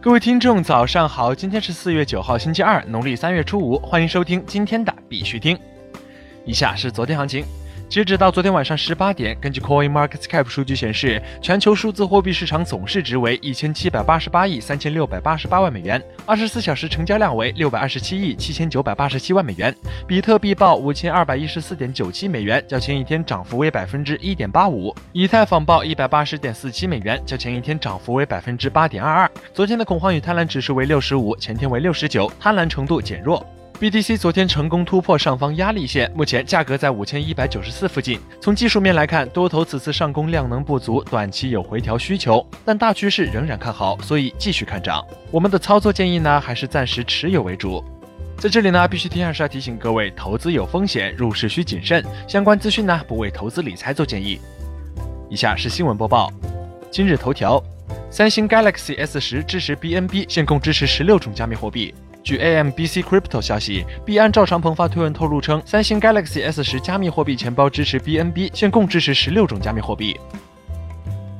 各位听众，早上好！今天是四月九号，星期二，农历三月初五，欢迎收听今天的必须听。以下是昨天行情。截止到昨天晚上十八点，根据 Coin Market Cap 数据显示，全球数字货币市场总市值为一千七百八十八亿三千六百八十八万美元，二十四小时成交量为六百二十七亿七千九百八十七万美元。比特币报五千二百一十四点九七美元，较前一天涨幅为百分之一点八五。以太坊报一百八十点四七美元，较前一天涨幅为百分之八点二二。昨天的恐慌与贪婪指数为六十五，前天为六十九，贪婪程度减弱。BTC 昨天成功突破上方压力线，目前价格在五千一百九十四附近。从技术面来看，多头此次上攻量能不足，短期有回调需求，但大趋势仍然看好，所以继续看涨。我们的操作建议呢，还是暂时持有为主。在这里呢，必须提还是要提醒各位，投资有风险，入市需谨慎。相关资讯呢，不为投资理财做建议。以下是新闻播报。今日头条：三星 Galaxy S 十支持 BNB，现共支持十六种加密货币。据 AMBC Crypto 消息，币安赵长鹏发推文透露称，三星 Galaxy S 十加密货币钱包支持 BNB，现共支持十六种加密货币。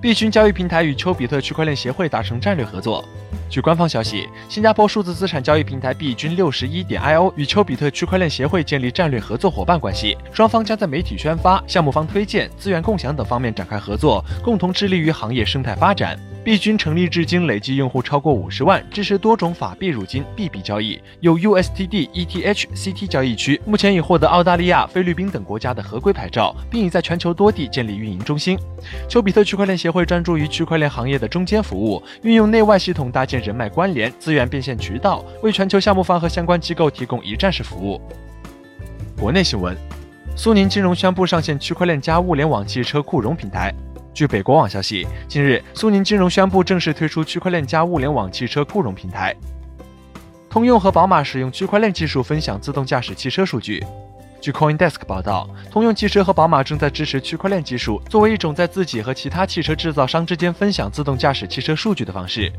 币君交易平台与丘比特区块链协会达成战略合作。据官方消息，新加坡数字资产交易平台币均六十一点 IO 与丘比特区块链协会建立战略合作伙伴关系，双方将在媒体宣发、项目方推荐、资源共享等方面展开合作，共同致力于行业生态发展。币君成立至今，累计用户超过五十万，支持多种法币入金、币币交易，有 USTD、ETH、CT 交易区。目前已获得澳大利亚、菲律宾等国家的合规牌照，并已在全球多地建立运营中心。丘比特区块链协会专注于区块链行业的中间服务，运用内外系统搭建人脉关联、资源变现渠道，为全球项目方和相关机构提供一站式服务。国内新闻：苏宁金融宣布上线区块链加物联网汽车库融平台。据北国网消息，近日，苏宁金融宣布正式推出区块链加物联网汽车库融平台。通用和宝马使用区块链技术分享自动驾驶汽车数据。据 CoinDesk 报道，通用汽车和宝马正在支持区块链技术，作为一种在自己和其他汽车制造商之间分享自动驾驶汽车数据的方式。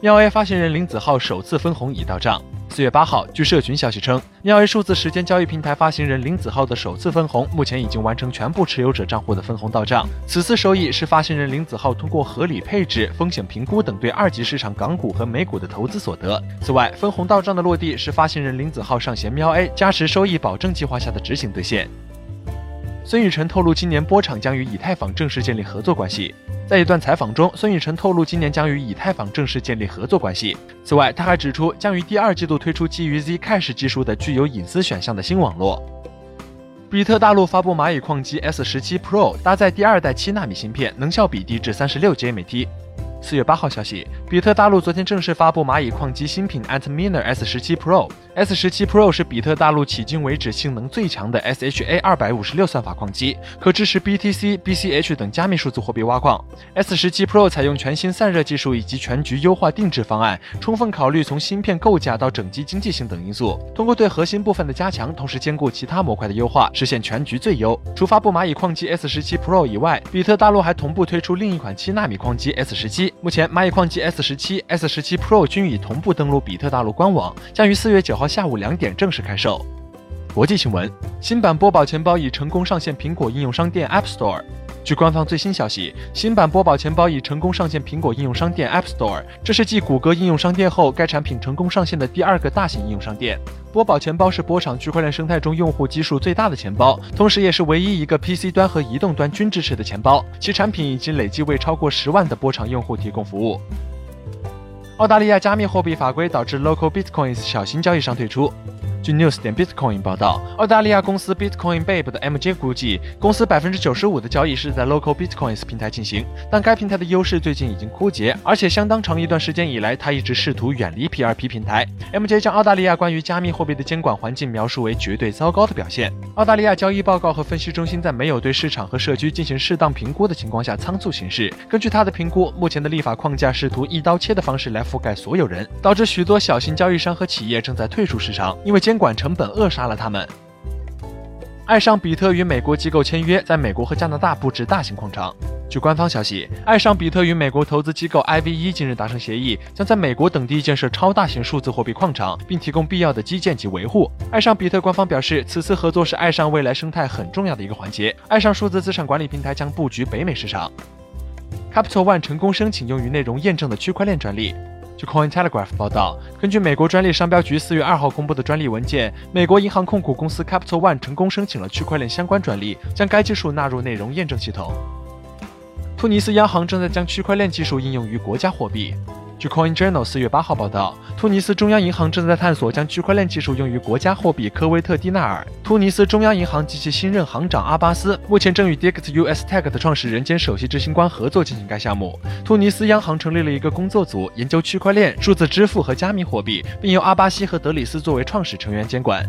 妙 A 发行人林子浩首次分红已到账。四月八号，据社群消息称，妙 A 数字时间交易平台发行人林子浩的首次分红，目前已经完成全部持有者账户的分红到账。此次收益是发行人林子浩通过合理配置、风险评估等对二级市场港股和美股的投资所得。此外，分红到账的落地是发行人林子浩上线喵 A 加持收益保证计划下的执行兑现。孙宇晨透露，今年波场将与以太坊正式建立合作关系。在一段采访中，孙宇晨透露，今年将与以太坊正式建立合作关系。此外，他还指出，将于第二季度推出基于 Zcash 技术的具有隐私选项的新网络。比特大陆发布蚂蚁矿机 S 十七 Pro，搭载第二代七纳米芯片，能效比低至三十六 j 每 t。四月八号消息，比特大陆昨天正式发布蚂蚁矿机新品 Antminer S 十七 Pro。S 十七 Pro 是比特大陆迄今为止性能最强的 SHA 二百五十六算法矿机，可支持 BTC、BCH 等加密数字货币挖矿。S 十七 Pro 采用全新散热技术以及全局优化定制方案，充分考虑从芯片构架到整机经济性等因素，通过对核心部分的加强，同时兼顾其他模块的优化，实现全局最优。除发布蚂蚁矿机 S 十七 Pro 以外，比特大陆还同步推出另一款七纳米矿机 S 十七。目前，蚂蚁矿机 S 十七、S 十七 Pro 均已同步登陆比特大陆官网，将于四月九号下午两点正式开售。国际新闻：新版波宝钱包已成功上线苹果应用商店 App Store。据官方最新消息，新版波宝钱包已成功上线苹果应用商店 App Store，这是继谷歌应用商店后，该产品成功上线的第二个大型应用商店。波宝钱包是波场区块链生态中用户基数最大的钱包，同时也是唯一一个 PC 端和移动端均支持的钱包。其产品已经累计为超过十万的波场用户提供服务。澳大利亚加密货币法规导致 Local Bitcoins 小型交易商退出。据 News 点 Bitcoin 报道，澳大利亚公司 Bitcoin Babe 的 MJ 估计，公司百分之九十五的交易是在 Local Bitcoins 平台进行，但该平台的优势最近已经枯竭，而且相当长一段时间以来，他一直试图远离 P2P 平台。MJ 将澳大利亚关于加密货币的监管环境描述为绝对糟糕的表现。澳大利亚交易报告和分析中心在没有对市场和社区进行适当评估的情况下仓促行事。根据他的评估，目前的立法框架试图一刀切的方式来覆盖所有人，导致许多小型交易商和企业正在退出市场，因为监。监管成本扼杀了他们。爱上比特与美国机构签约，在美国和加拿大布置大型矿场。据官方消息，爱上比特与美国投资机构 IVE 近日达成协议，将在美国等地建设超大型数字货币矿场，并提供必要的基建及维护。爱上比特官方表示，此次合作是爱上未来生态很重要的一个环节。爱上数字资产管理平台将布局北美市场。Capital One 成功申请用于内容验证的区块链专利。据 Cointelegraph 报道，根据美国专利商标局四月二号公布的专利文件，美国银行控股公司 Capital One 成功申请了区块链相关专利，将该技术纳入内容验证系统。突尼斯央行正在将区块链技术应用于国家货币。据 Coin Journal 四月八号报道，突尼斯中央银行正在探索将区块链技术用于国家货币科威特迪纳尔。突尼斯中央银行及其新任行长阿巴斯目前正与 Dix US Tech 的创始人兼首席执行官合作进行该项目。突尼斯央行成立了一个工作组，研究区块链、数字支付和加密货币，并由阿巴西和德里斯作为创始成员监管。